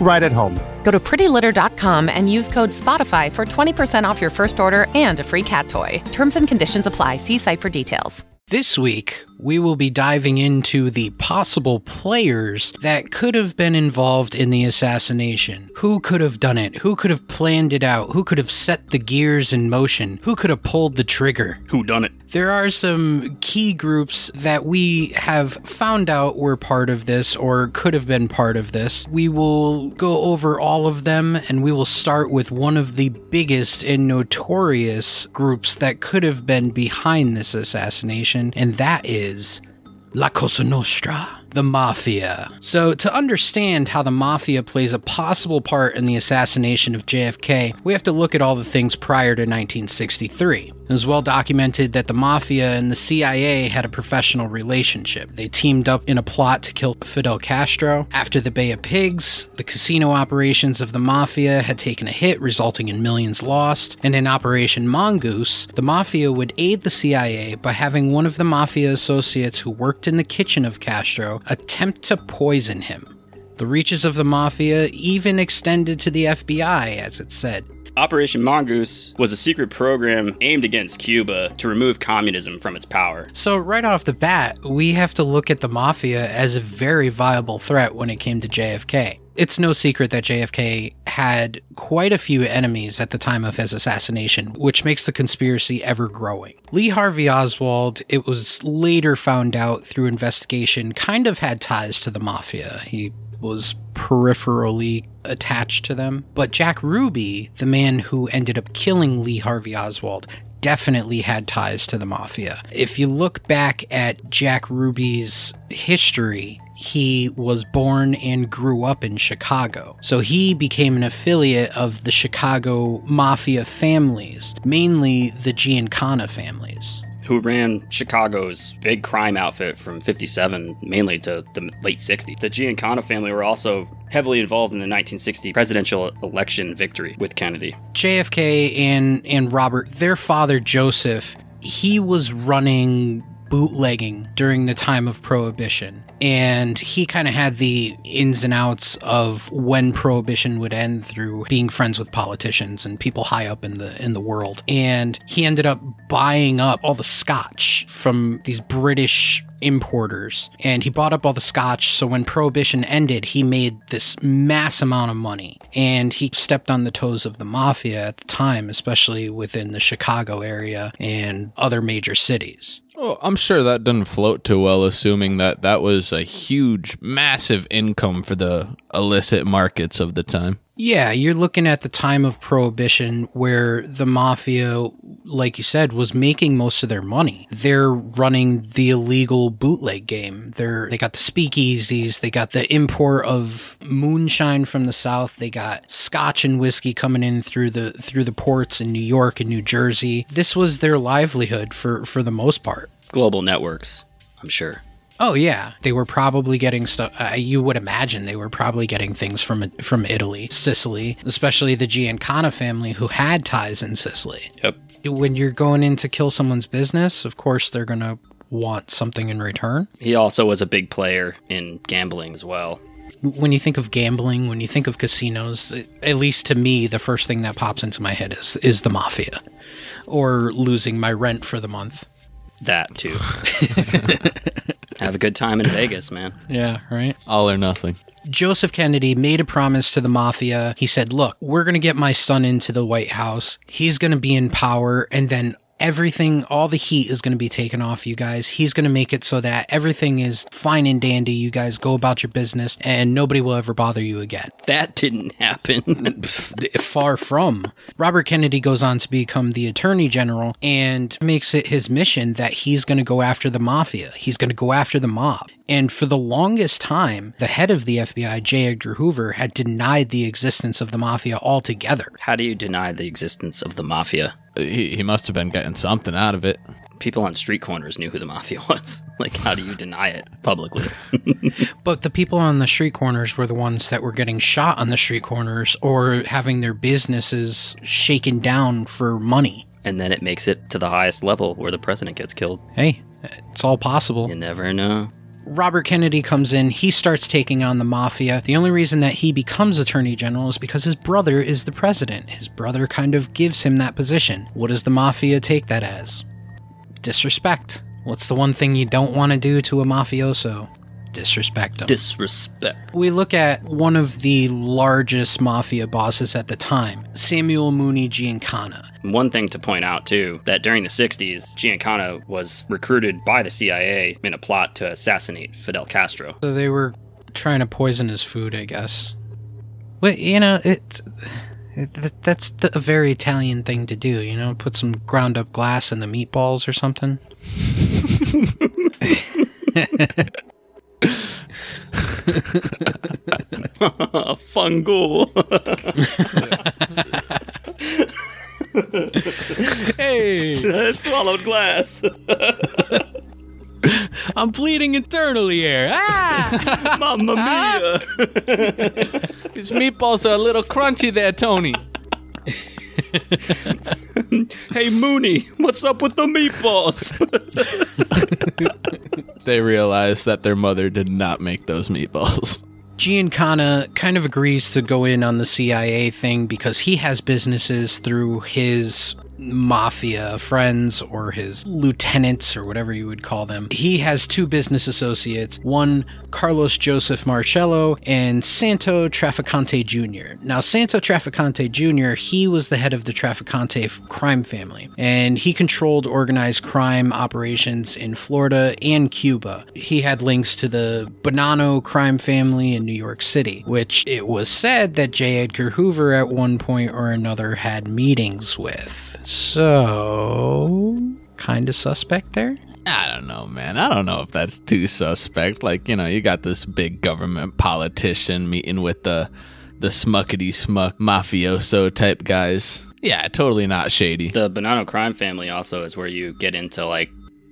right at home. Go to prettylitter.com and use code SPOTIFY for 20% off your first order and a free cat toy. Terms and conditions apply. See site for details. This week, we will be diving into the possible players that could have been involved in the assassination. Who could have done it? Who could have planned it out? Who could have set the gears in motion? Who could have pulled the trigger? Who done it? There are some key groups that we have found out were part of this or could have been part of this. We will go over all of them and we will start with one of the biggest and notorious groups that could have been behind this assassination, and that is La Cosa Nostra the Mafia. So, to understand how the Mafia plays a possible part in the assassination of JFK, we have to look at all the things prior to 1963. It was well documented that the Mafia and the CIA had a professional relationship. They teamed up in a plot to kill Fidel Castro. After the Bay of Pigs, the casino operations of the Mafia had taken a hit, resulting in millions lost. And in Operation Mongoose, the Mafia would aid the CIA by having one of the Mafia associates who worked in the kitchen of Castro attempt to poison him. The reaches of the Mafia even extended to the FBI, as it said. Operation Mongoose was a secret program aimed against Cuba to remove communism from its power. So, right off the bat, we have to look at the Mafia as a very viable threat when it came to JFK. It's no secret that JFK had quite a few enemies at the time of his assassination, which makes the conspiracy ever growing. Lee Harvey Oswald, it was later found out through investigation, kind of had ties to the Mafia. He was peripherally attached to them. But Jack Ruby, the man who ended up killing Lee Harvey Oswald, definitely had ties to the mafia. If you look back at Jack Ruby's history, he was born and grew up in Chicago. So he became an affiliate of the Chicago mafia families, mainly the Giancana families who ran Chicago's big crime outfit from 57 mainly to the late 60s. The Giancana family were also heavily involved in the 1960 presidential election victory with Kennedy. JFK and and Robert, their father Joseph, he was running bootlegging during the time of prohibition. And he kind of had the ins and outs of when prohibition would end through being friends with politicians and people high up in the in the world. And he ended up buying up all the scotch from these british importers and he bought up all the scotch so when prohibition ended he made this mass amount of money and he stepped on the toes of the mafia at the time especially within the chicago area and other major cities Oh, I'm sure that doesn't float too well, assuming that that was a huge, massive income for the illicit markets of the time. Yeah, you're looking at the time of prohibition where the mafia, like you said, was making most of their money. They're running the illegal bootleg game. They're they got the speakeasies, they got the import of moonshine from the south, they got scotch and whiskey coming in through the through the ports in New York and New Jersey. This was their livelihood for for the most part. Global networks, I'm sure. Oh yeah, they were probably getting stuff. Uh, you would imagine they were probably getting things from from Italy, Sicily, especially the Giancana family who had ties in Sicily. Yep. When you're going in to kill someone's business, of course they're gonna want something in return. He also was a big player in gambling as well. When you think of gambling, when you think of casinos, at least to me, the first thing that pops into my head is is the mafia, or losing my rent for the month. That too. Have a good time in Vegas, man. Yeah, right. All or nothing. Joseph Kennedy made a promise to the mafia. He said, Look, we're going to get my son into the White House. He's going to be in power, and then everything, all the heat is going to be taken off you guys. He's going to make it so that everything is fine and dandy. You guys go about your business, and nobody will ever bother you again. That didn't happen. Far from. Robert Kennedy goes on to become the Attorney General and makes it his mission that he's going to go after the mafia. He's going to go after the mob. And for the longest time, the head of the FBI, J. Edgar Hoover, had denied the existence of the mafia altogether. How do you deny the existence of the mafia? He, he must have been getting something out of it. People on street corners knew who the mafia was. Like, how do you deny it publicly? But the people on the street corners were the ones that were getting shot on the street corners or having their businesses shaken down for money. and then it makes it to the highest level where the president gets killed. Hey, it's all possible. You never know. Robert Kennedy comes in, he starts taking on the mafia. The only reason that he becomes attorney general is because his brother is the president. His brother kind of gives him that position. What does the mafia take that as? Disrespect. What's the one thing you don't want to do to a mafioso? Disrespect him. Disrespect. we look at one of the largest mafia bosses at the time, Samuel Mooney Giancana. One thing to point out, too, that during the 60s, Giancana was recruited by the CIA in a plot to assassinate Fidel Castro. So they were trying to poison his food, I guess. But you know, it. it that's the, a very Italian thing to do. You know, put some ground up glass in the meatballs or something. Fungal. Hey, Swallowed glass. I'm bleeding internally here. Ah! Mamma mia. These meatballs are a little crunchy there, Tony. hey, Mooney, what's up with the meatballs? They realize that their mother did not make those meatballs. Giancana kind of agrees to go in on the CIA thing because he has businesses through his mafia friends or his lieutenants or whatever you would call them. He has two business associates, one Carlos Joseph Marcello and Santo Traficante Jr. Now, Santo Traficante Jr., he was the head of the Traficante crime family, and he controlled organized crime operations in Florida and Cuba. He had links to the Bonanno crime family in New York City, which it was said that J. Edgar Hoover at one point or another had meetings with. So, kind of suspect there? I don't know, man. I don't know if that's too suspect. Like, you know, you got this big government politician meeting with the the smuckety smuck mafioso type guys. Yeah, totally not shady. the Bonanno crime family also is where you get into like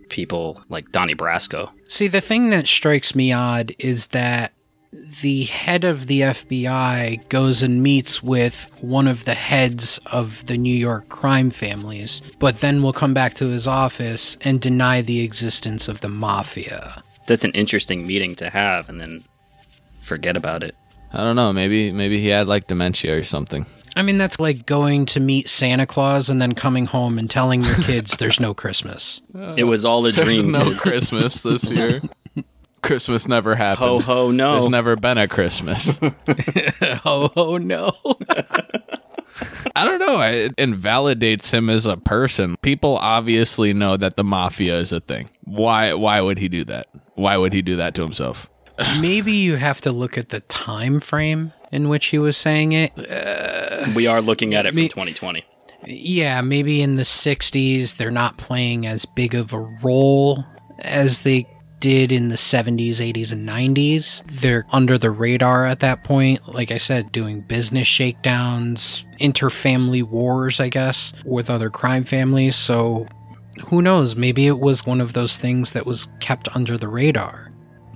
people like Donnie Brasco. See, the thing that strikes me odd is that the head of the FBI goes and meets with one of the heads of the New York crime families, but then will come back to his office and deny the existence of the mafia. That's an interesting meeting to have, and then forget about it. I don't know. Maybe maybe he had like dementia or something. I mean, that's like going to meet Santa Claus and then coming home and telling your kids there's no Christmas. It was all a There's dream. no. Christmas this year. Christmas never happened. Ho ho no. There's never been a Christmas. oh, ho no. I don't know. It invalidates him as a person. People obviously know that the mafia is a thing. Why? Why would he do that? Why would he do that to himself? Maybe you have to look at the time frame in which he was saying it. Uh, we are looking at it from Me- 2020. Yeah, maybe in the 60s they're not playing as big of a role as they did in the 70s, 80s, and 90s. They're under the radar at that point. Like I said, doing business shakedowns, interfamily wars, I guess, with other crime families. So who knows? Maybe it was one of those things that was kept under the radar.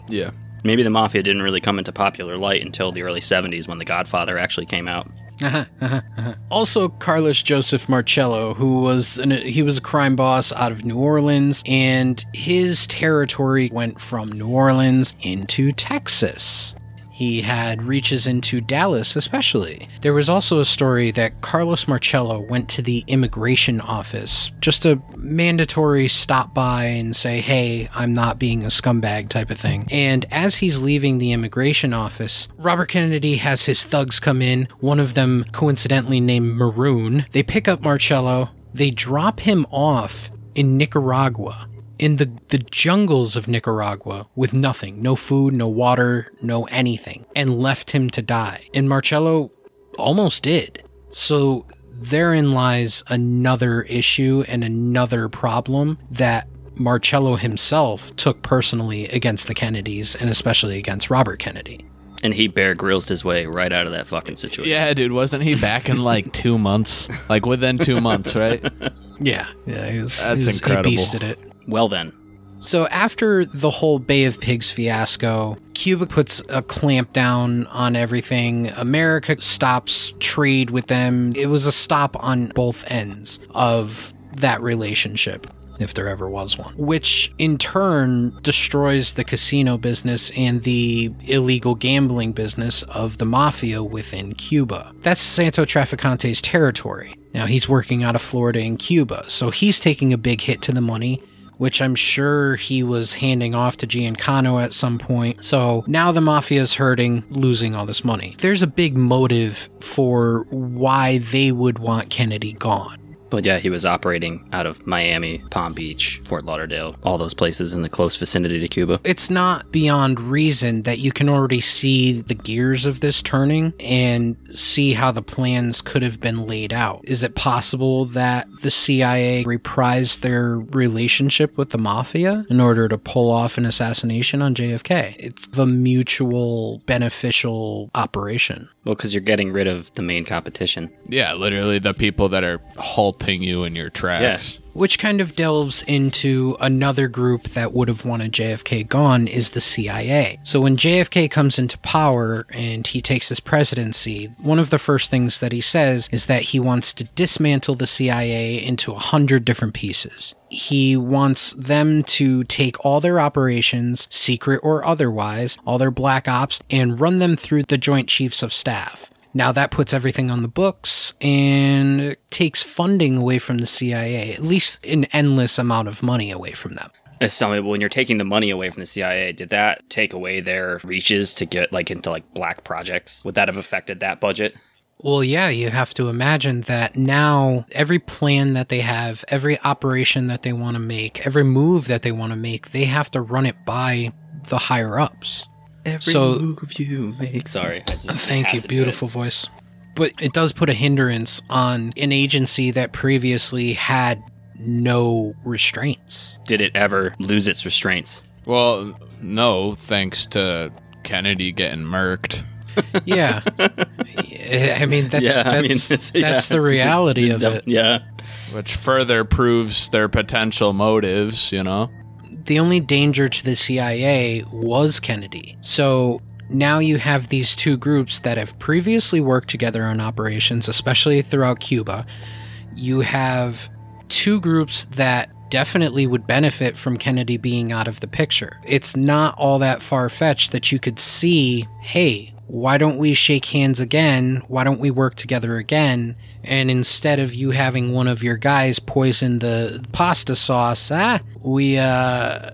Yeah. Maybe the mafia didn't really come into popular light until the early 70s when The Godfather actually came out. Also, Carlos Joseph Marcello, who was an, he was a crime boss out of New Orleans, and his territory went from New Orleans into Texas. He had reaches into Dallas, especially. There was also a story that Carlos Marcello went to the immigration office, just a mandatory stop by and say, hey, I'm not being a scumbag type of thing. And as he's leaving the immigration office, Robert Kennedy has his thugs come in, one of them coincidentally named Maroon. They pick up Marcello, they drop him off in Nicaragua in the, the jungles of Nicaragua with nothing no food, no water, no anything, and left him to die. And Marcello almost did. So therein lies another issue and another problem that Marcello himself took personally against the Kennedys and especially against Robert Kennedy. And he bear grilled his way right out of that fucking situation. Yeah, dude, wasn't he back in like two months? Like within two months, right? Yeah, yeah, he was, That's he was, incredible. He beasted it. Well, then. So after the whole Bay of Pigs fiasco, Cuba puts a clamp down on everything. America stops trade with them. It was a stop on both ends of that relationship. If there ever was one, which in turn destroys the casino business and the illegal gambling business of the mafia within Cuba. That's Santo Traficante's territory. Now he's working out of Florida and Cuba, so he's taking a big hit to the money which I'm sure he was handing off to Giancana at some point. So now the mafia's hurting, losing all this money. There's a big motive for why they would want Kennedy gone. But yeah, he was operating out of Miami, Palm Beach, Fort Lauderdale, all those places in the close vicinity to Cuba. It's not beyond reason that you can already see the gears of this turning and see how the plans could have been laid out. Is it possible that the CIA reprised their relationship with the mafia in order to pull off an assassination on JFK? It's a mutual beneficial operation. Well, because you're getting rid of the main competition. Yeah, literally the people that are halting you in your tracks. Which kind of delves into another group that would have wanted JFK gone is the CIA. So when JFK comes into power and he takes his presidency, one of the first things that he says is that he wants to dismantle the CIA into a hundred different pieces. He wants them to take all their operations, secret or otherwise, all their black ops, and run them through the Joint Chiefs of Staff. Now that puts everything on the books and takes funding away from the CIA, at least an endless amount of money away from them. As somebody, when you're taking the money away from the CIA, did that take away their reaches to get like into like black projects? Would that have affected that budget? Well, yeah, you have to imagine that now every plan that they have, every operation that they want to make, every move that they want to make, they have to run it by the higher ups. Every So- move you make. Sorry. Just Thank you, to do beautiful voice. But it does put a hindrance on an agency that previously had no restraints. Did it ever lose its restraints? Well, no, thanks to Kennedy getting murked. Yeah. Yeah, I mean that's Yeah, I mean, that's, that's yeah. the reality of it. Yeah. Which further proves their potential motives, you know? The only danger to the CIA was Kennedy. So now you have these two groups that have previously worked together on operations, especially throughout Cuba. You have two groups that definitely would benefit from Kennedy being out of the picture. It's not all that far fetched that you could see, hey, why don't we shake hands again? Why don't we work together again? And instead of you having one of your guys poison the pasta sauce, ah, we uh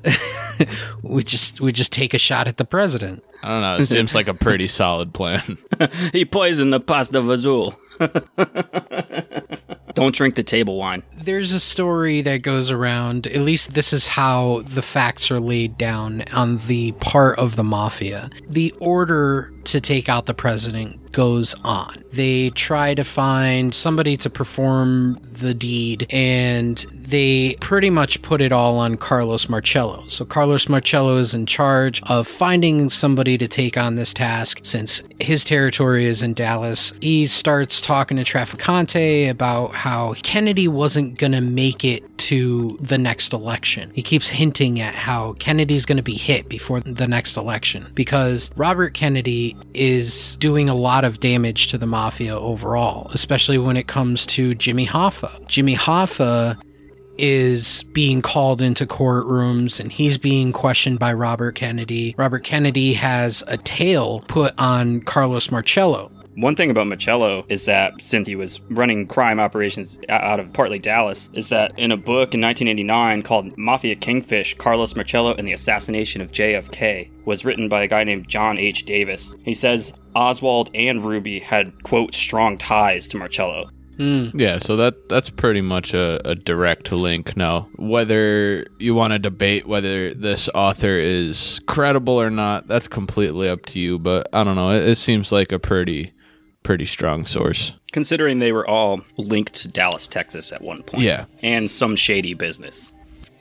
we just we just take a shot at the president. I don't know. It seems like a pretty solid plan. He poisoned the pasta vazul. Don't drink the table wine. There's a story that goes around, at least this is how the facts are laid down on the part of the mafia. The order to take out the president goes on. They try to find somebody to perform the deed, and they pretty much put it all on Carlos Marcello. So, Carlos Marcello is in charge of finding somebody to take on this task since his territory is in Dallas. He starts talking to Traficante about how Kennedy wasn't going to make it to the next election. He keeps hinting at how Kennedy's going to be hit before the next election because Robert Kennedy is doing a lot of damage to the mafia overall, especially when it comes to Jimmy Hoffa. Jimmy Hoffa is being called into courtrooms and he's being questioned by Robert Kennedy. Robert Kennedy has a tail put on Carlos Marcello. One thing about Marcello is that since he was running crime operations out of partly Dallas, is that in a book in 1989 called Mafia Kingfish, Carlos Marcello and the Assassination of JFK was written by a guy named John H. Davis. He says Oswald and Ruby had, quote, strong ties to Marcello. Hmm. Yeah, so that that's pretty much a, a direct link. Now, whether you want to debate whether this author is credible or not, that's completely up to you. But I don't know. It, it seems like a pretty pretty strong source. Considering they were all linked to Dallas, Texas at one point. Yeah. And some shady business.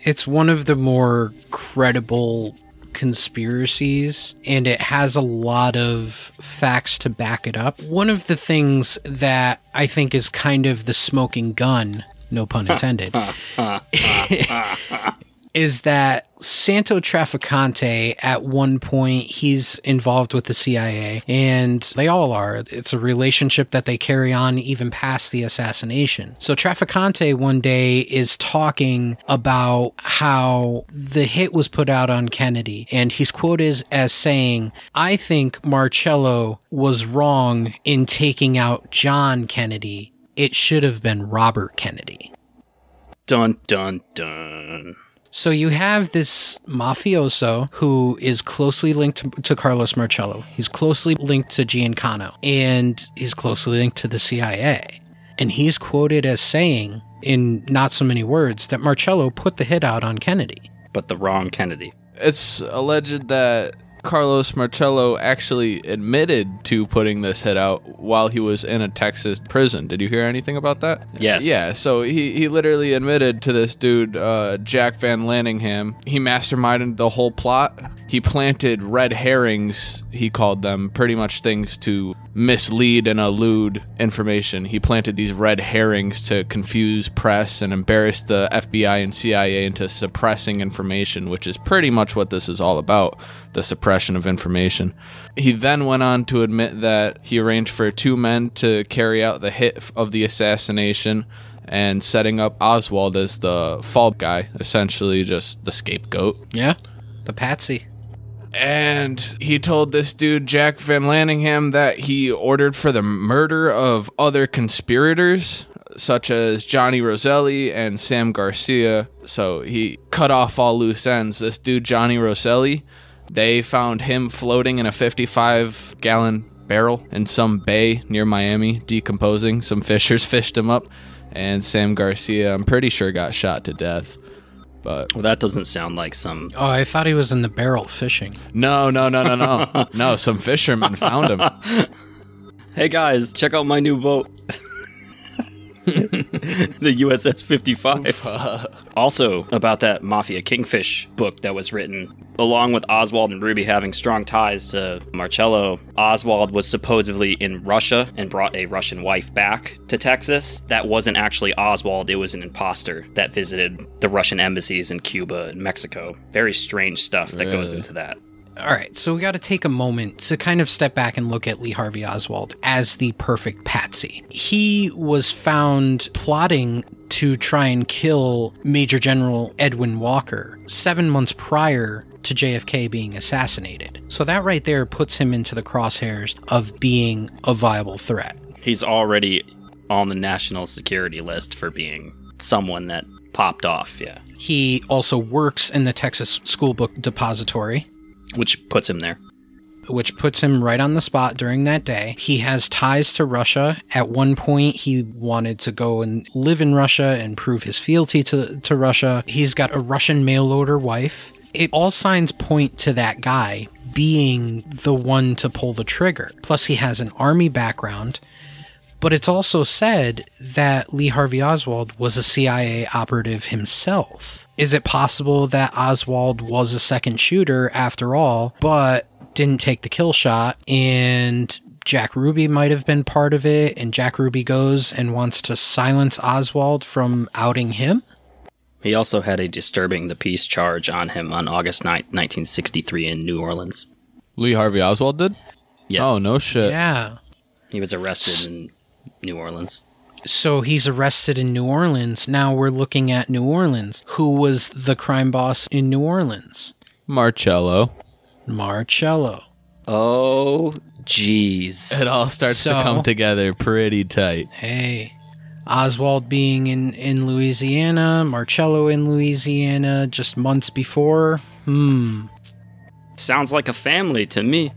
It's one of the more credible conspiracies and it has a lot of facts to back it up. One of the things that I think is kind of the smoking gun, no pun intended, is that Santo Traficante at one point he's involved with the CIA and they all are. It's a relationship that they carry on even past the assassination. So Traficante one day is talking about how the hit was put out on Kennedy and he's quoted as saying, "I think Marcello was wrong in taking out John Kennedy. It should have been Robert Kennedy." Dun dun dun. So you have this mafioso who is closely linked to, to Carlos Marcello. He's closely linked to Giancana, and he's closely linked to the CIA. And he's quoted as saying, in not so many words, that Marcello put the hit out on Kennedy. But the wrong Kennedy. It's alleged that Carlos Marcello actually admitted to putting this hit out while he was in a Texas prison. Did you hear anything about that? Yes. Yeah, so he, he literally admitted to this dude, uh, Jack Van Laningham. He masterminded the whole plot. He planted red herrings, he called them, pretty much things to mislead and elude information. He planted these red herrings to confuse press and embarrass the FBI and CIA into suppressing information, which is pretty much what this is all about the suppression of information. He then went on to admit that he arranged for two men to carry out the hit of the assassination and setting up Oswald as the fall guy, essentially just the scapegoat. Yeah? The patsy. And he told this dude, Jack Van Laningham, that he ordered for the murder of other conspirators, such as Johnny Roselli and Sam Garcia. So he cut off all loose ends. This dude, Johnny Roselli, they found him floating in a 55 gallon barrel in some bay near Miami, decomposing. Some fishers fished him up. And Sam Garcia, I'm pretty sure, got shot to death. But Well, that doesn't sound like some. Oh, I thought he was in the barrel fishing. no, no, no, no, no. no, some fishermen found him. Hey guys, check out my new boat. the USS 55. also, about that Mafia Kingfish book that was written, along with Oswald and Ruby having strong ties to Marcello, Oswald was supposedly in Russia and brought a Russian wife back to Texas. That wasn't actually Oswald, it was an imposter that visited the Russian embassies in Cuba and Mexico. Very strange stuff that goes into that. All right, so we got to take a moment to kind of step back and look at Lee Harvey Oswald as the perfect patsy. He was found plotting to try and kill Major General Edwin Walker seven months prior to JFK being assassinated. So that right there puts him into the crosshairs of being a viable threat. He's already on the national security list for being someone that popped off, yeah. He also works in the Texas School Book Depository. Which puts him there. which puts him right on the spot during that day. He has ties to Russia. At one point, he wanted to go and live in Russia and prove his fealty to, to Russia. He's got a Russian mail order wife. It all signs point to that guy being the one to pull the trigger. Plus, he has an army background. But it's also said that Lee Harvey Oswald was a CIA operative himself. Is it possible that Oswald was a second shooter after all, but didn't take the kill shot and Jack Ruby might have been part of it and Jack Ruby goes and wants to silence Oswald from outing him? He also had a disturbing the peace charge on him on August 9th, 1963 in New Orleans. Lee Harvey Oswald did? Yes. Oh, no shit. Yeah. He was arrested in New Orleans. So he's arrested in New Orleans. Now we're looking at New Orleans. Who was the crime boss in New Orleans? Marcello. Marcello. Oh, jeez. It all starts So- to come together pretty tight. Hey. Oswald being in, in Louisiana, Marcello in Louisiana just months before. Hmm. Sounds like a family to me.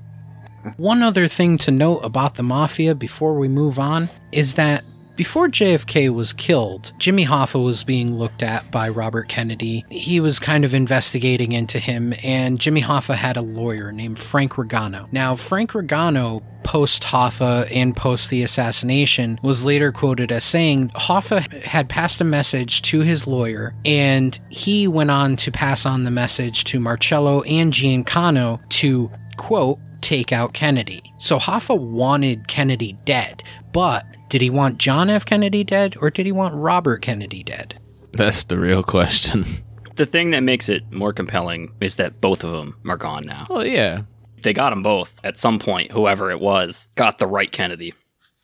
One other thing to note about the Mafia before we move on is that before JFK was killed, Jimmy Hoffa was being looked at by Robert Kennedy. He was kind of investigating into him, and Jimmy Hoffa had a lawyer named Frank Regano. Now, Frank Regano, post Hoffa and post the assassination, was later quoted as saying Hoffa had passed a message to his lawyer, and he went on to pass on the message to Marcello and Giancana to, quote, take out Kennedy. So Hoffa wanted Kennedy dead, but did he want John F. Kennedy dead or did he want Robert Kennedy dead? That's the real question. The thing that makes it more compelling is that both of them are gone now. Well, yeah. They got them both at some point, whoever it was, got the right Kennedy.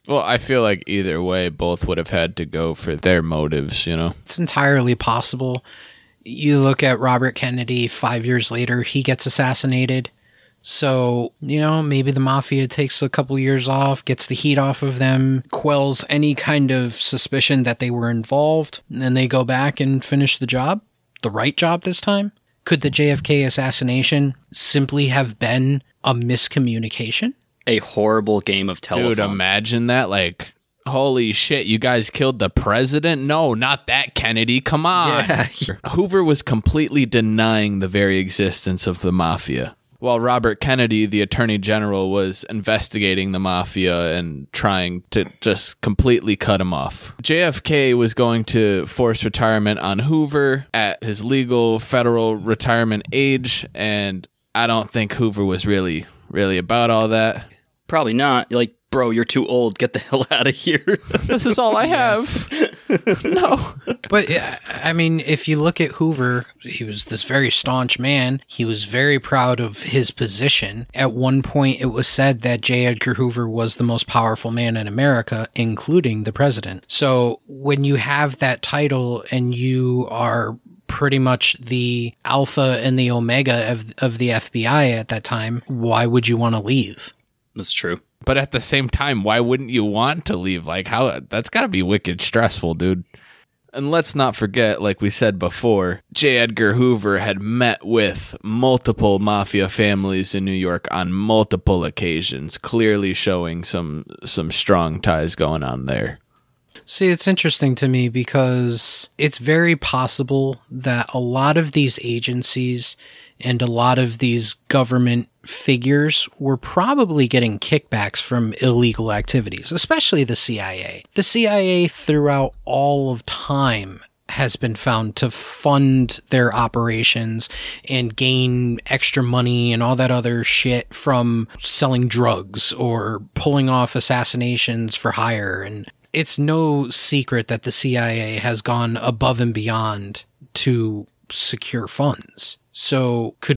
Well, I feel like either way, both would have had to go for their motives, you know? It's entirely possible. You look at Robert Kennedy 5 years later, he gets assassinated. So, you know, maybe the mafia takes a couple years off, gets the heat off of them, quells any kind of suspicion that they were involved, and then they go back and finish the job. The right job this time? Could the JFK assassination simply have been a miscommunication? A horrible game of telephone. Dude, imagine that. Like, holy shit, you guys killed the president? No, not that Kennedy. Come on. Yeah. Hoover was completely denying the very existence of the mafia. While Robert Kennedy, the attorney general, was investigating the mafia and trying to just completely cut him off. JFK was going to force retirement on Hoover at his legal federal retirement age, and I don't think Hoover was really, really about all that. Probably not. Like, bro, you're too old. Get the hell out of here. This is all I have. no. But I mean, if you look at Hoover, he was this very staunch man. He was very proud of his position. At one point, it was said that J. Edgar Hoover was the most powerful man in America, including the president. So when you have that title and you are pretty much the alpha and the omega of, of the FBI at that time, why would you want to leave? That's true. But at the same time, why wouldn't you want to leave? Like, how that's got to be wicked stressful, dude. And let's not forget, like we said before, J. Edgar Hoover had met with multiple mafia families in New York on multiple occasions, clearly showing some some strong ties going on there. See, it's interesting to me because it's very possible that a lot of these agencies and a lot of these government figures were probably getting kickbacks from illegal activities, especially the CIA. The CIA throughout all of time has been found to fund their operations and gain extra money and all that other shit from selling drugs or pulling off assassinations for hire and it's no secret that the CIA has gone above and beyond to secure funds. So could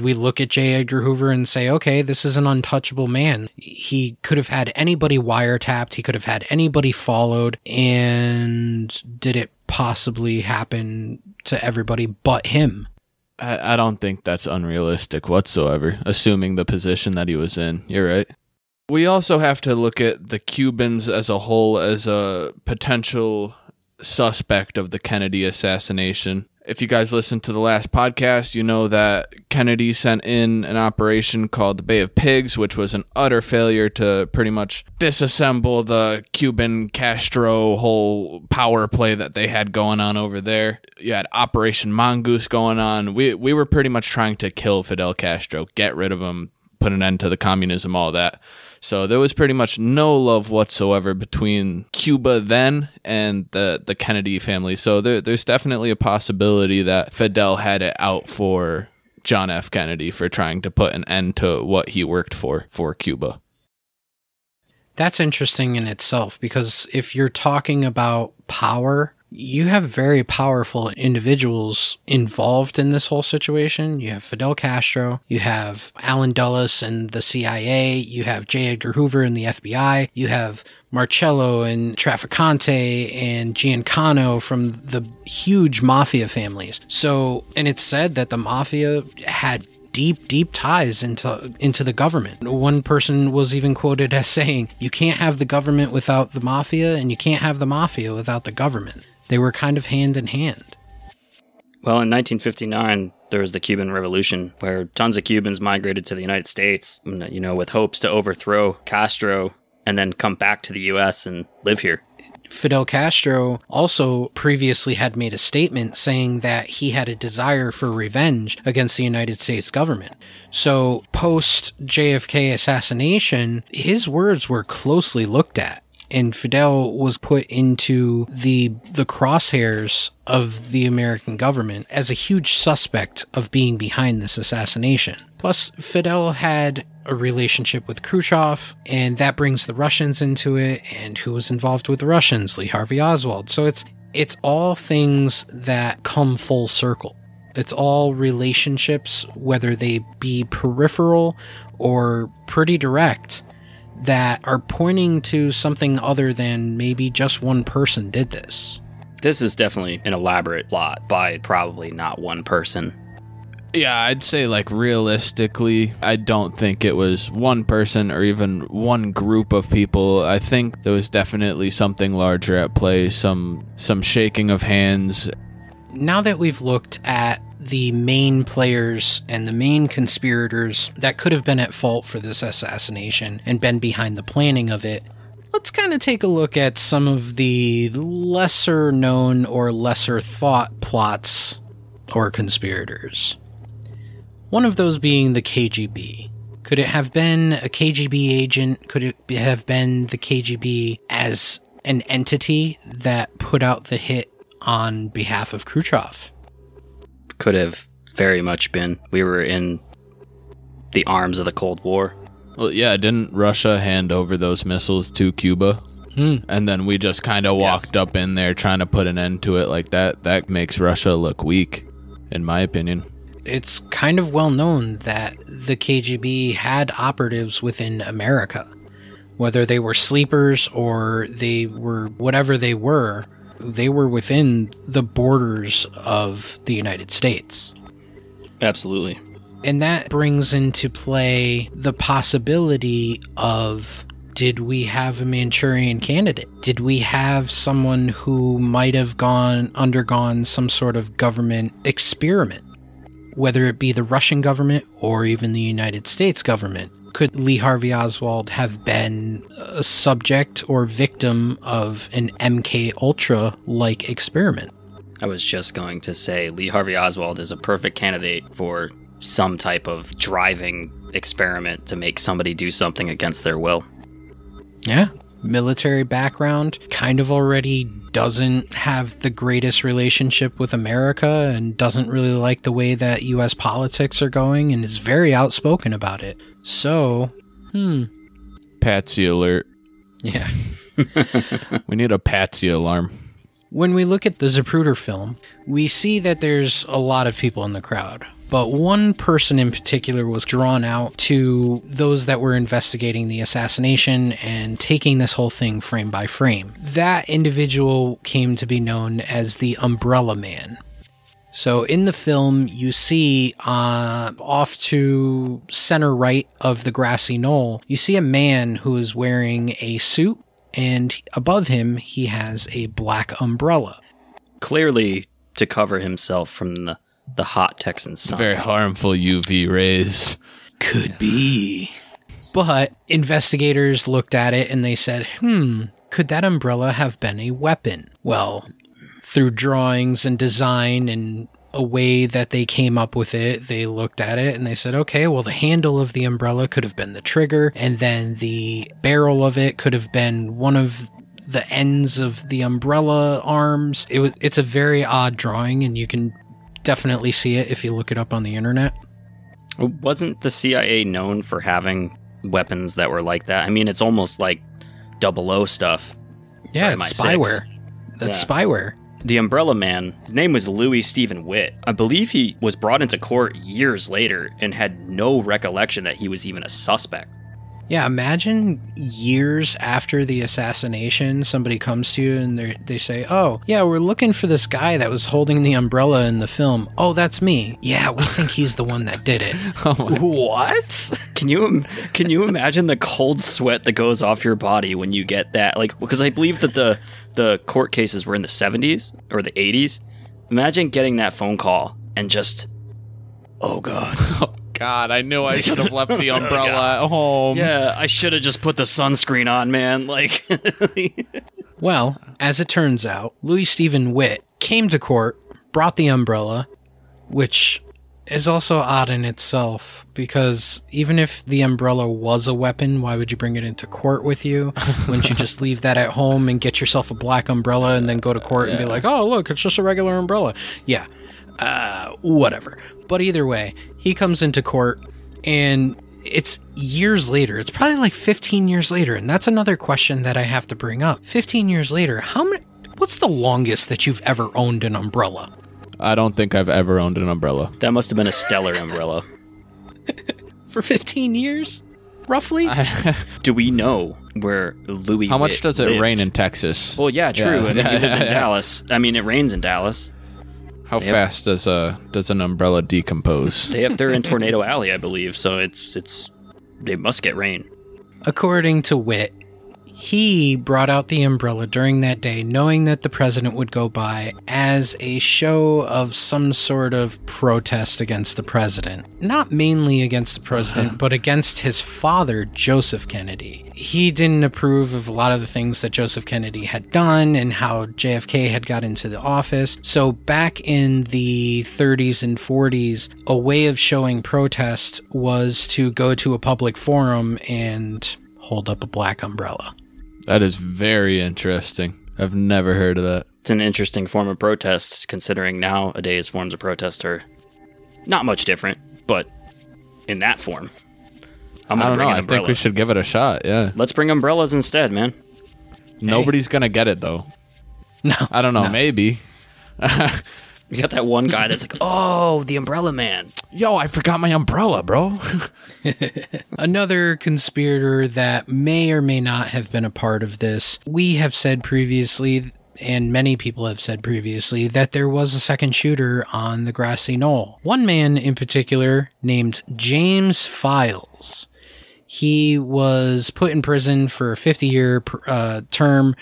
We look at J. Edgar Hoover and say, okay, this is an untouchable man. He could have had anybody wiretapped, he could have had anybody followed, and did it possibly happen to everybody but him? I, I don't think that's unrealistic whatsoever, assuming the position that he was in. You're right. We also have to look at the Cubans as a whole as a potential suspect of the Kennedy assassination. If you guys listened to the last podcast, you know that Kennedy sent in an operation called the Bay of Pigs, which was an utter failure to pretty much disassemble the Cuban Castro whole power play that they had going on over there. You had Operation Mongoose going on. We we were pretty much trying to kill Fidel Castro, get rid of him, put an end to the communism, all that. So there was pretty much no love whatsoever between Cuba then and the the Kennedy family. So there, there's definitely a possibility that Fidel had it out for John F. Kennedy for trying to put an end to what he worked for for Cuba. That's interesting in itself because if you're talking about power, you have very powerful individuals involved in this whole situation. You have Fidel Castro, you have Allen Dulles and the CIA, you have J. Edgar Hoover and the FBI, you have Marcello and Traficante and Giancana from the huge mafia families. So, and it's said that the mafia had deep, deep ties into into the government. One person was even quoted as saying, "You can't have the government without the mafia, and you can't have the mafia without the government." They were kind of hand in hand. Well, in 1959, there was the Cuban Revolution, where tons of Cubans migrated to the United States, you know, with hopes to overthrow Castro and then come back to the U.S. and live here. Fidel Castro also previously had made a statement saying that he had a desire for revenge against the United States government. So, post JFK assassination, his words were closely looked at and Fidel was put into the the crosshairs of the American government as a huge suspect of being behind this assassination. Plus, Fidel had a relationship with Khrushchev, and that brings the Russians into it. And who was involved with the Russians? Lee Harvey Oswald. So it's it's all things that come full circle. It's all relationships, whether they be peripheral or pretty direct, that are pointing to something other than maybe just one person did this. This is definitely an elaborate plot by probably not one person. Yeah, I'd say like realistically, I don't think it was one person or even one group of people. I think there was definitely something larger at play, some some shaking of hands. Now that we've looked at the main players and the main conspirators that could have been at fault for this assassination and been behind the planning of it, let's kind of take a look at some of the lesser known or lesser thought plots or conspirators. One of those being the KGB. Could it have been a KGB agent? Could it have been the KGB as an entity that put out the hit on behalf of Khrushchev? Could have very much been. We were in the arms of the Cold War. Well, yeah, didn't Russia hand over those missiles to Cuba? Hmm. And then we just kind of walked up in there trying to put an end to it like that. That makes Russia look weak, in my opinion. It's kind of well known that the KGB had operatives within America. Whether they were sleepers or they were whatever they were, they were within the borders of the United States. Absolutely. And that brings into play the possibility of did we have a Manchurian candidate? Did we have someone who might have gone undergone some sort of government experiment? Whether it be the Russian government or even the United States government. Could Lee Harvey Oswald have been a subject or victim of an MK Ultra like experiment? I was just going to say Lee Harvey Oswald is a perfect candidate for some type of driving experiment to make somebody do something against their will. Yeah. Military background, kind of already doesn't have the greatest relationship with America and doesn't really like the way that US politics are going and is very outspoken about it. So, hmm. Patsy alert. Yeah. we need a Patsy alarm. When we look at the Zapruder film, we see that there's a lot of people in the crowd. But one person in particular was drawn out to those that were investigating the assassination and taking this whole thing frame by frame. That individual came to be known as the Umbrella Man. So in the film, you see uh, off to center right of the grassy knoll, you see a man who is wearing a suit, and above him, he has a black umbrella. Clearly to cover himself from the, the hot Texan sun. Very harmful UV rays. Could be. But investigators looked at it and they said, hmm, could that umbrella have been a weapon? Well, through drawings and design and a way that they came up with it, they looked at it and they said, okay, well, the handle of the umbrella could have been the trigger, and then the barrel of it could have been one of the ends of the umbrella arms. It was, it's a very odd drawing, and you can definitely see it if you look it up on the internet. Wasn't the CIA known for having weapons that were like that? I mean, it's almost like double O stuff. Yeah, it's spyware. That's Yeah. spyware. The Umbrella Man, his name was Louis Stephen Witt. I believe he was brought into court years later and had no recollection that he was even a suspect. Yeah, imagine years after the assassination, somebody comes to you and they they say, "Oh, yeah, we're looking for this guy that was holding the umbrella in the film." Oh, that's me. Yeah, we think he's the one that did it. Oh what? Can you can you imagine the cold sweat that goes off your body when you get that? Like, because I believe that the the court cases were in the seventies or the eighties. Imagine getting that phone call and just, oh god, oh God, I knew I should have left the oh, umbrella at home. yeah, I should have just put the sunscreen on, man. Like, Well, as it turns out, Louis Stephen Witt came to court, brought the umbrella, which is also odd in itself because even if the umbrella was a weapon, why would you bring it into court with you? Wouldn't you just leave that at home and get yourself a black umbrella and then go to court and be like, oh, look, it's just a regular umbrella? Yeah, uh, whatever. But either way, he comes into court and it's years later. It's probably like 15 years later. And that's another question that I have to bring up. 15 years later, how many, what's the longest that you've ever owned an umbrella? I don't think I've ever owned an umbrella. that must have been a stellar umbrella. For 15 years? Roughly? Do we know where Louis? How much Witt does it lived? rain in Texas? Well, yeah, true. Yeah, I mean, yeah, he lived yeah, in yeah. Dallas. I mean, it rains in Dallas. How Yep. fast does a does an umbrella decompose? They have they're in Tornado Alley, I believe. So it's it's they must get rain. According to Witt, he brought out the umbrella during that day, knowing that the president would go by, as a show of some sort of protest against the president. Not mainly against the president, uh-huh. but against his father, Joseph Kennedy. He didn't approve of a lot of the things that Joseph Kennedy had done and how JFK had got into the office. So, back in the 30s and 40s, a way of showing protest was to go to a public forum and hold up a black umbrella. That is very interesting. I've never heard of that. It's an interesting form of protest, considering nowadays forms of protest are not much different, but in that form. I'm I gonna don't bring know. I think we should give it a shot. Yeah. Let's bring umbrellas instead, man. Nobody's gonna get it though. No. I don't know. Maybe. We got that one guy that's like, "Oh, the umbrella man." Yo, I forgot my umbrella, bro. Another conspirator that may or may not have been a part of this. We have said previously, and many people have said previously, that there was a second shooter on the grassy knoll. One man in particular, named James Files. He was put in prison for a 50 year uh, term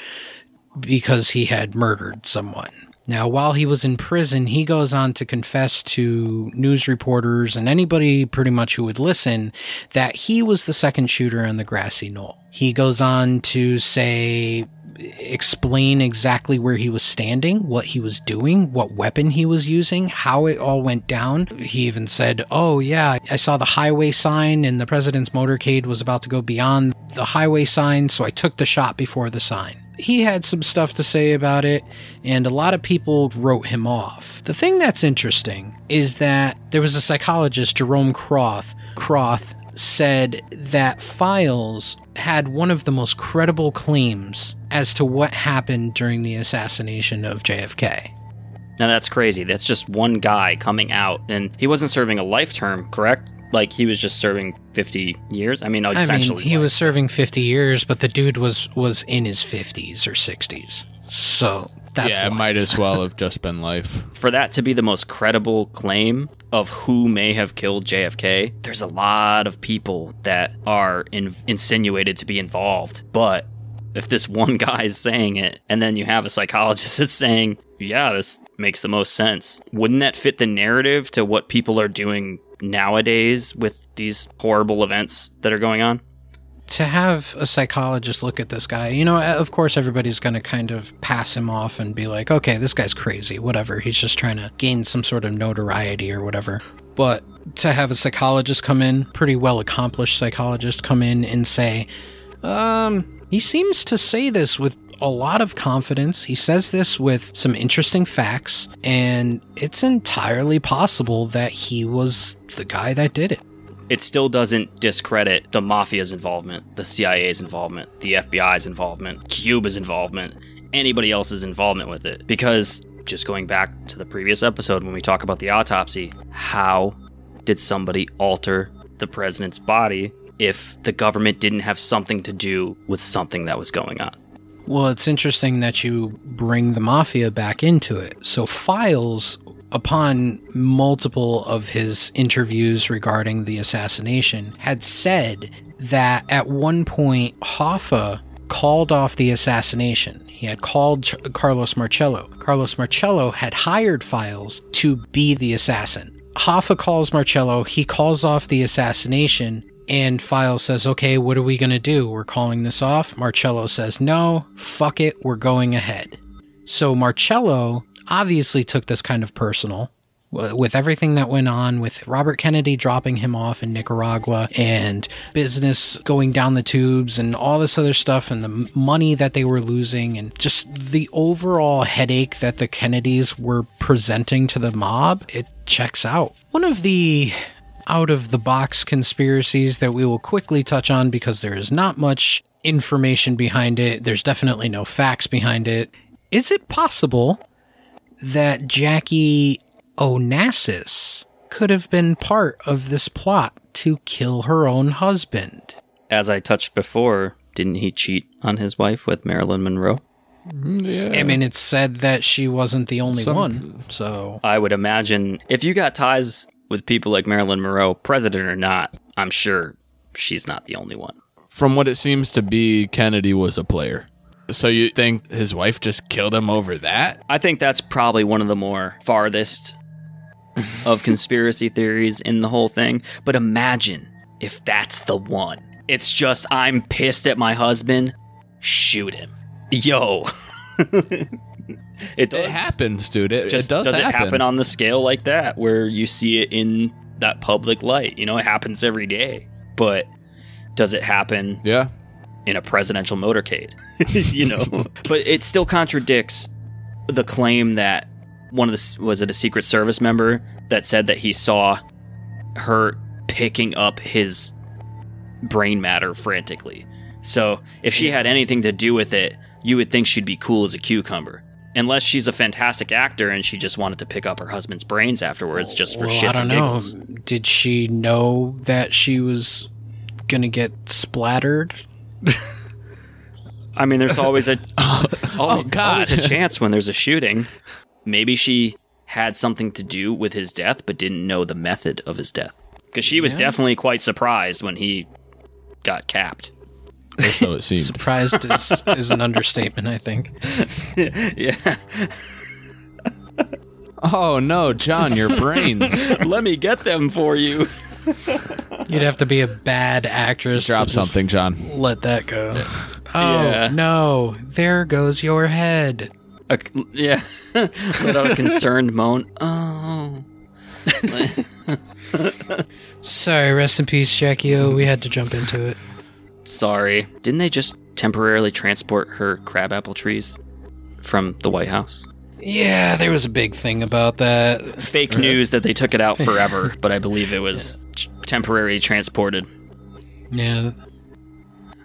because he had murdered someone. Now, while he was in prison, he goes on to confess to news reporters and anybody pretty much who would listen that he was the second shooter on the grassy knoll. He goes on to say, explain exactly where he was standing, what he was doing, what weapon he was using, how it all went down. He even said, Oh, yeah, I saw the highway sign and the president's motorcade was about to go beyond the highway sign, so I took the shot before the sign he had some stuff to say about it, and a lot of people wrote him off. The thing that's interesting is that there was a psychologist, Jerome Croth. Croth said that Files had one of the most credible claims as to what happened during the assassination of JFK. Now that's crazy. That's just one guy coming out, and he wasn't serving a life term, correct? Like he was just serving fifty years. I mean, I mean, essentially, he was serving 50 years, but the dude was was in his 50s or 60s. So, That's yeah, it might as well have just been life. For that to be the most credible claim of who may have killed JFK, there's a lot of people that are in- insinuated to be involved. But if this one guy is saying it, and then you have a psychologist that's saying, yeah, this makes the most sense, wouldn't that fit the narrative to what people are doing nowadays with these horrible events that are going on? to have a psychologist look at this guy, you know, of course, everybody's going to kind of pass him off and be like, okay, this guy's crazy, whatever. He's just trying to gain some sort of notoriety or whatever. But to have a psychologist come in, pretty well accomplished psychologist come in and say, um, he seems to say this with a lot of confidence. He says this with some interesting facts, and it's entirely possible that he was the guy that did it it still doesn't discredit the mafia's involvement, the CIA's involvement, the FBI's involvement, Cuba's involvement, anybody else's involvement with it. Because just going back to the previous episode when we talk about the autopsy, how did somebody alter the president's body if the government didn't have something to do with something that was going on? Well, it's interesting that you bring the mafia back into it. So, Files upon multiple of his interviews regarding the assassination, had said that at one point Hoffa called off the assassination. He had called Ch- Carlos Marcello. Carlos Marcello had hired Files to be the assassin. Hoffa calls Marcello, he calls off the assassination, and File says, Okay, what are we going to do? We're calling this off. Marcello says, No, fuck it, we're going ahead. So Marcello obviously took this kind of personal with everything that went on with Robert Kennedy dropping him off in Nicaragua and business going down the tubes and all this other stuff and the money that they were losing and just the overall headache that the Kennedys were presenting to the mob, it checks out. One of the out of the box conspiracies that we will quickly touch on because there is not much information behind it, there's definitely no facts behind it. Is it possible that Jackie Onassis could have been part of this plot to kill her own husband. As I touched before, didn't he cheat on his wife with Marilyn Monroe? Mm, yeah. I mean, it's said that she wasn't the only Some, one, so. I would imagine if you got ties with people like Marilyn Monroe, president or not, I'm sure she's not the only one. From what it seems to be, Kennedy was a player. So you think his wife just killed him over that? I think that's probably one of the more farthest of conspiracy theories in the whole thing. But imagine if that's the one. It's just I'm pissed at my husband. Shoot him. Yo. it, does. it happens, dude. It, just, it does, does happen. it happen on the scale like that where you see it in that public light? You know, it happens every day. But does it happen? Yeah. In a presidential motorcade, you know, but it still contradicts the claim that one of the was it a Secret Service member that said that he saw her picking up his brain matter frantically. So if she had anything to do with it, you would think she'd be cool as a cucumber. Unless she's a fantastic actor and she just wanted to pick up her husband's brains afterwards just for well, shits I don't and know. giggles. Did she know that she was gonna get splattered? I mean, there's always a oh, always, God. always a chance when there's a shooting. Maybe she had something to do with his death, but didn't know the method of his death. Because she was Yeah. definitely quite surprised when he got capped. So it seems. Surprised is, is an understatement, I think. yeah. Oh no, John, your brains. Let me get them for you. You'd have to be a bad actress. to Drop just something, John. Let that go. Oh Yeah. no! There goes your head. A, yeah. Let out a concerned moan. Oh. Sorry, rest in peace, Jackie O. We had to jump into it. Sorry. Didn't they just temporarily transport her crabapple trees from the White House? Yeah, there was a big thing about that. Fake news that they took it out forever, but I believe it was t- temporarily transported Yeah,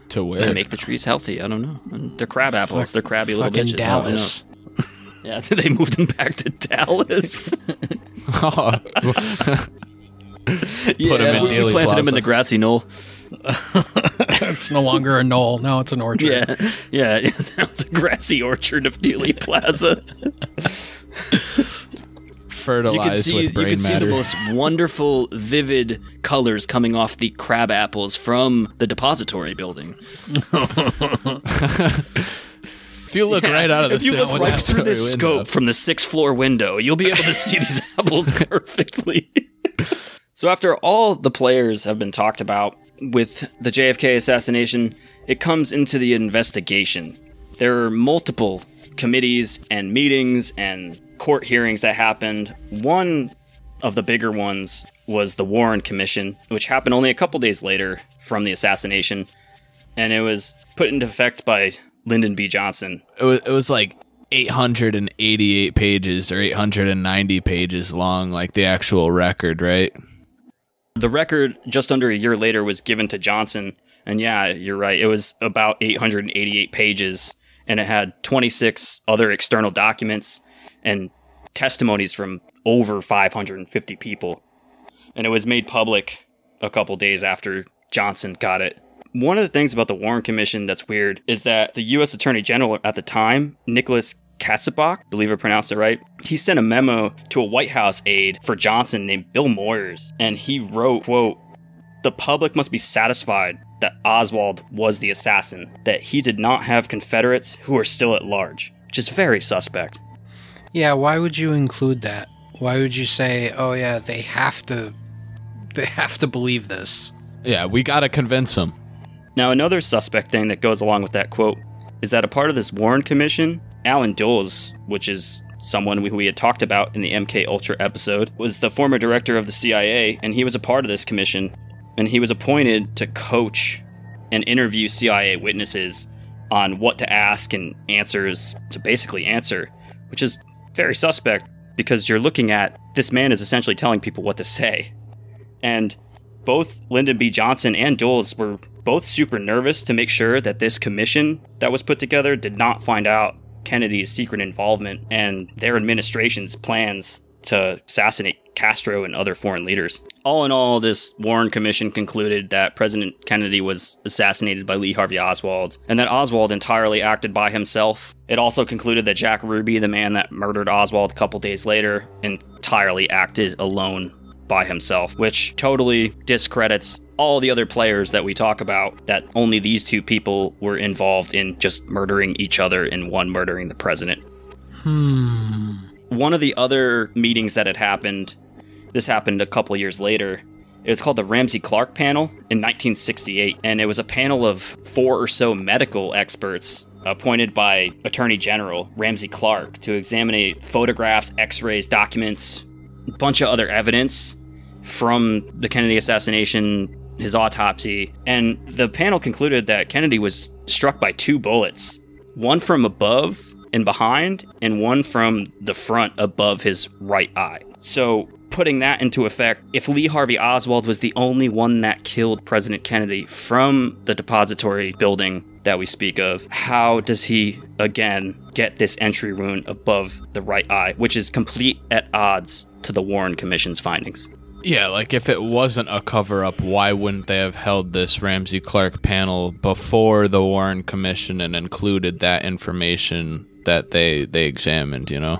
To where? to make the trees healthy. I don't know. And they're crab apples. They're crabby little fucking bitches. Dallas. I don't know. Yeah, they moved them back to Dallas. Oh. yeah, them in we Dealey planted them in the grassy knoll. it's no longer a knoll. Now it's an orchard. Yeah, yeah. That was a grassy orchard of Dealey Plaza. Fertilized you can see, with brain you can see the most wonderful, vivid colors coming off the crab apples from the depository building. if you look right out of the if you look right through window. this scope from the sixth floor window, you'll be able to see these apples perfectly. so after all the players have been talked about with the JFK assassination, it comes into the investigation. There are multiple committees and meetings and court hearings that happened. One of the bigger ones was the Warren Commission, which happened only a couple days later from the assassination, and it was put into effect by Lyndon B. Johnson. It was, it was like 888 pages or 890 pages long, like the actual record, right? The record just under a year later was given to Johnson, and yeah, you're right. It was about 888 pages, and it had 26 other external documents and testimonies from over 550 people. And it was made public a couple days after Johnson got it. One of the things about the Warren Commission that's weird is that the U.S. Attorney General at the time, Nicholas Katzenbach, believe I pronounced it right, he sent a memo to a White House aide for Johnson named Bill Moyers, and he wrote, quote, the public must be satisfied that Oswald was the assassin, that he did not have Confederates who are still at large, which is very suspect. Yeah, why would you include that? Why would you say, "Oh yeah, they have to they have to believe this." Yeah, we got to convince them. Now, another suspect thing that goes along with that quote is that a part of this Warren Commission, Allen Dulles, which is someone we, we had talked about in the MK Ultra episode, was the former director of the CIA, and he was a part of this commission, and he was appointed to coach and interview CIA witnesses on what to ask and answers to basically answer, which is very suspect because you're looking at this man is essentially telling people what to say. And both Lyndon B. Johnson and Dulles were both super nervous to make sure that this commission that was put together did not find out Kennedy's secret involvement and their administration's plans to assassinate Castro and other foreign leaders. All in all, this Warren Commission concluded that President Kennedy was assassinated by Lee Harvey Oswald and that Oswald entirely acted by himself. It also concluded that Jack Ruby, the man that murdered Oswald a couple days later, entirely acted alone by himself, which totally discredits all the other players that we talk about that only these two people were involved in just murdering each other and one murdering the president. Hmm. One of the other meetings that had happened, this happened a couple years later. It was called the Ramsey Clark Panel in 1968, and it was a panel of four or so medical experts appointed by Attorney General Ramsey Clark to examine photographs, x rays, documents, a bunch of other evidence from the Kennedy assassination, his autopsy, and the panel concluded that Kennedy was struck by two bullets one from above and behind, and one from the front above his right eye. So, putting that into effect, if Lee Harvey Oswald was the only one that killed President Kennedy from the depository building that we speak of, how does he again get this entry wound above the right eye, which is complete at odds to the Warren Commission's findings? Yeah, like if it wasn't a cover up, why wouldn't they have held this Ramsey Clark panel before the Warren Commission and included that information that they they examined, you know?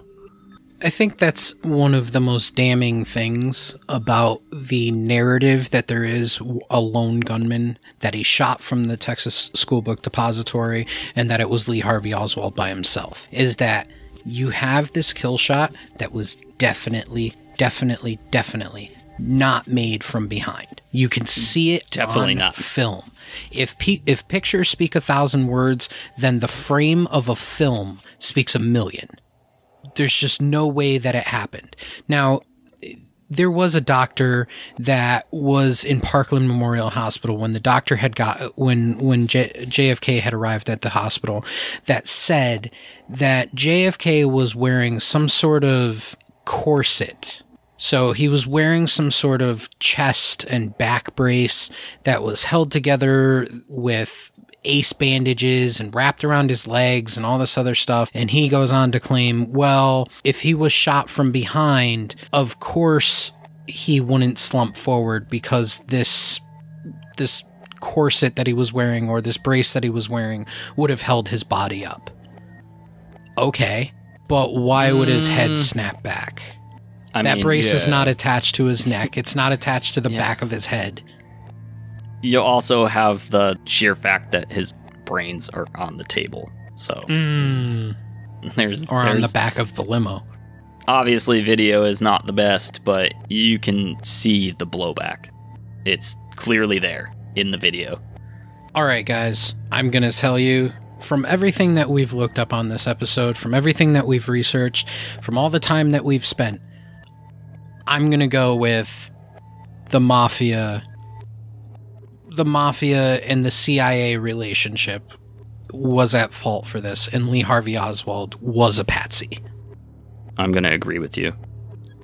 I think that's one of the most damning things about the narrative that there is a lone gunman, that he shot from the Texas School Book Depository, and that it was Lee Harvey Oswald by himself. Is that you have this kill shot that was definitely, definitely, definitely not made from behind. You can see it Definitely on not. film. If pe- if pictures speak a thousand words, then the frame of a film speaks a million there's just no way that it happened. Now, there was a doctor that was in Parkland Memorial Hospital when the doctor had got when when J, JFK had arrived at the hospital that said that JFK was wearing some sort of corset. So he was wearing some sort of chest and back brace that was held together with ace bandages and wrapped around his legs and all this other stuff. And he goes on to claim, well, if he was shot from behind, of course he wouldn't slump forward because this this corset that he was wearing or this brace that he was wearing would have held his body up. Okay, but why would his head Mm. snap back? I that mean, brace is not attached to his neck. It's not attached to the back of his head. You also have the sheer fact that his brains are on the table. So Mm. there's Or on the back of the limo. Obviously, video is not the best, but you can see the blowback. It's clearly there in the video. All right, guys, I'm going to tell you from everything that we've looked up on this episode, from everything that we've researched, from all the time that we've spent, I'm going to go with the mafia. The mafia and the CIA relationship was at fault for this, and Lee Harvey Oswald was a patsy. I'm going to agree with you.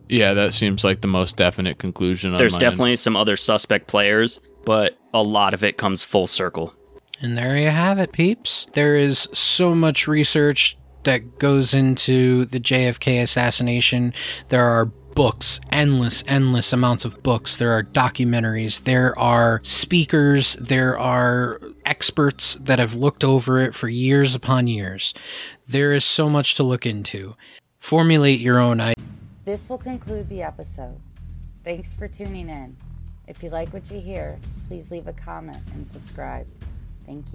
Yeah, that seems like the most definite conclusion. on There's my end. definitely some other suspect players, but a lot of it comes full circle. And there you have it, peeps. There is so much research that goes into the JFK assassination. There are books, endless, endless amounts of books. There are documentaries. There are speakers. There are experts that have looked over it for years upon years. There is so much to look into. Formulate your own idea. This will conclude the episode. Thanks for tuning in. If you like what you hear, please leave a comment and subscribe. Thank you.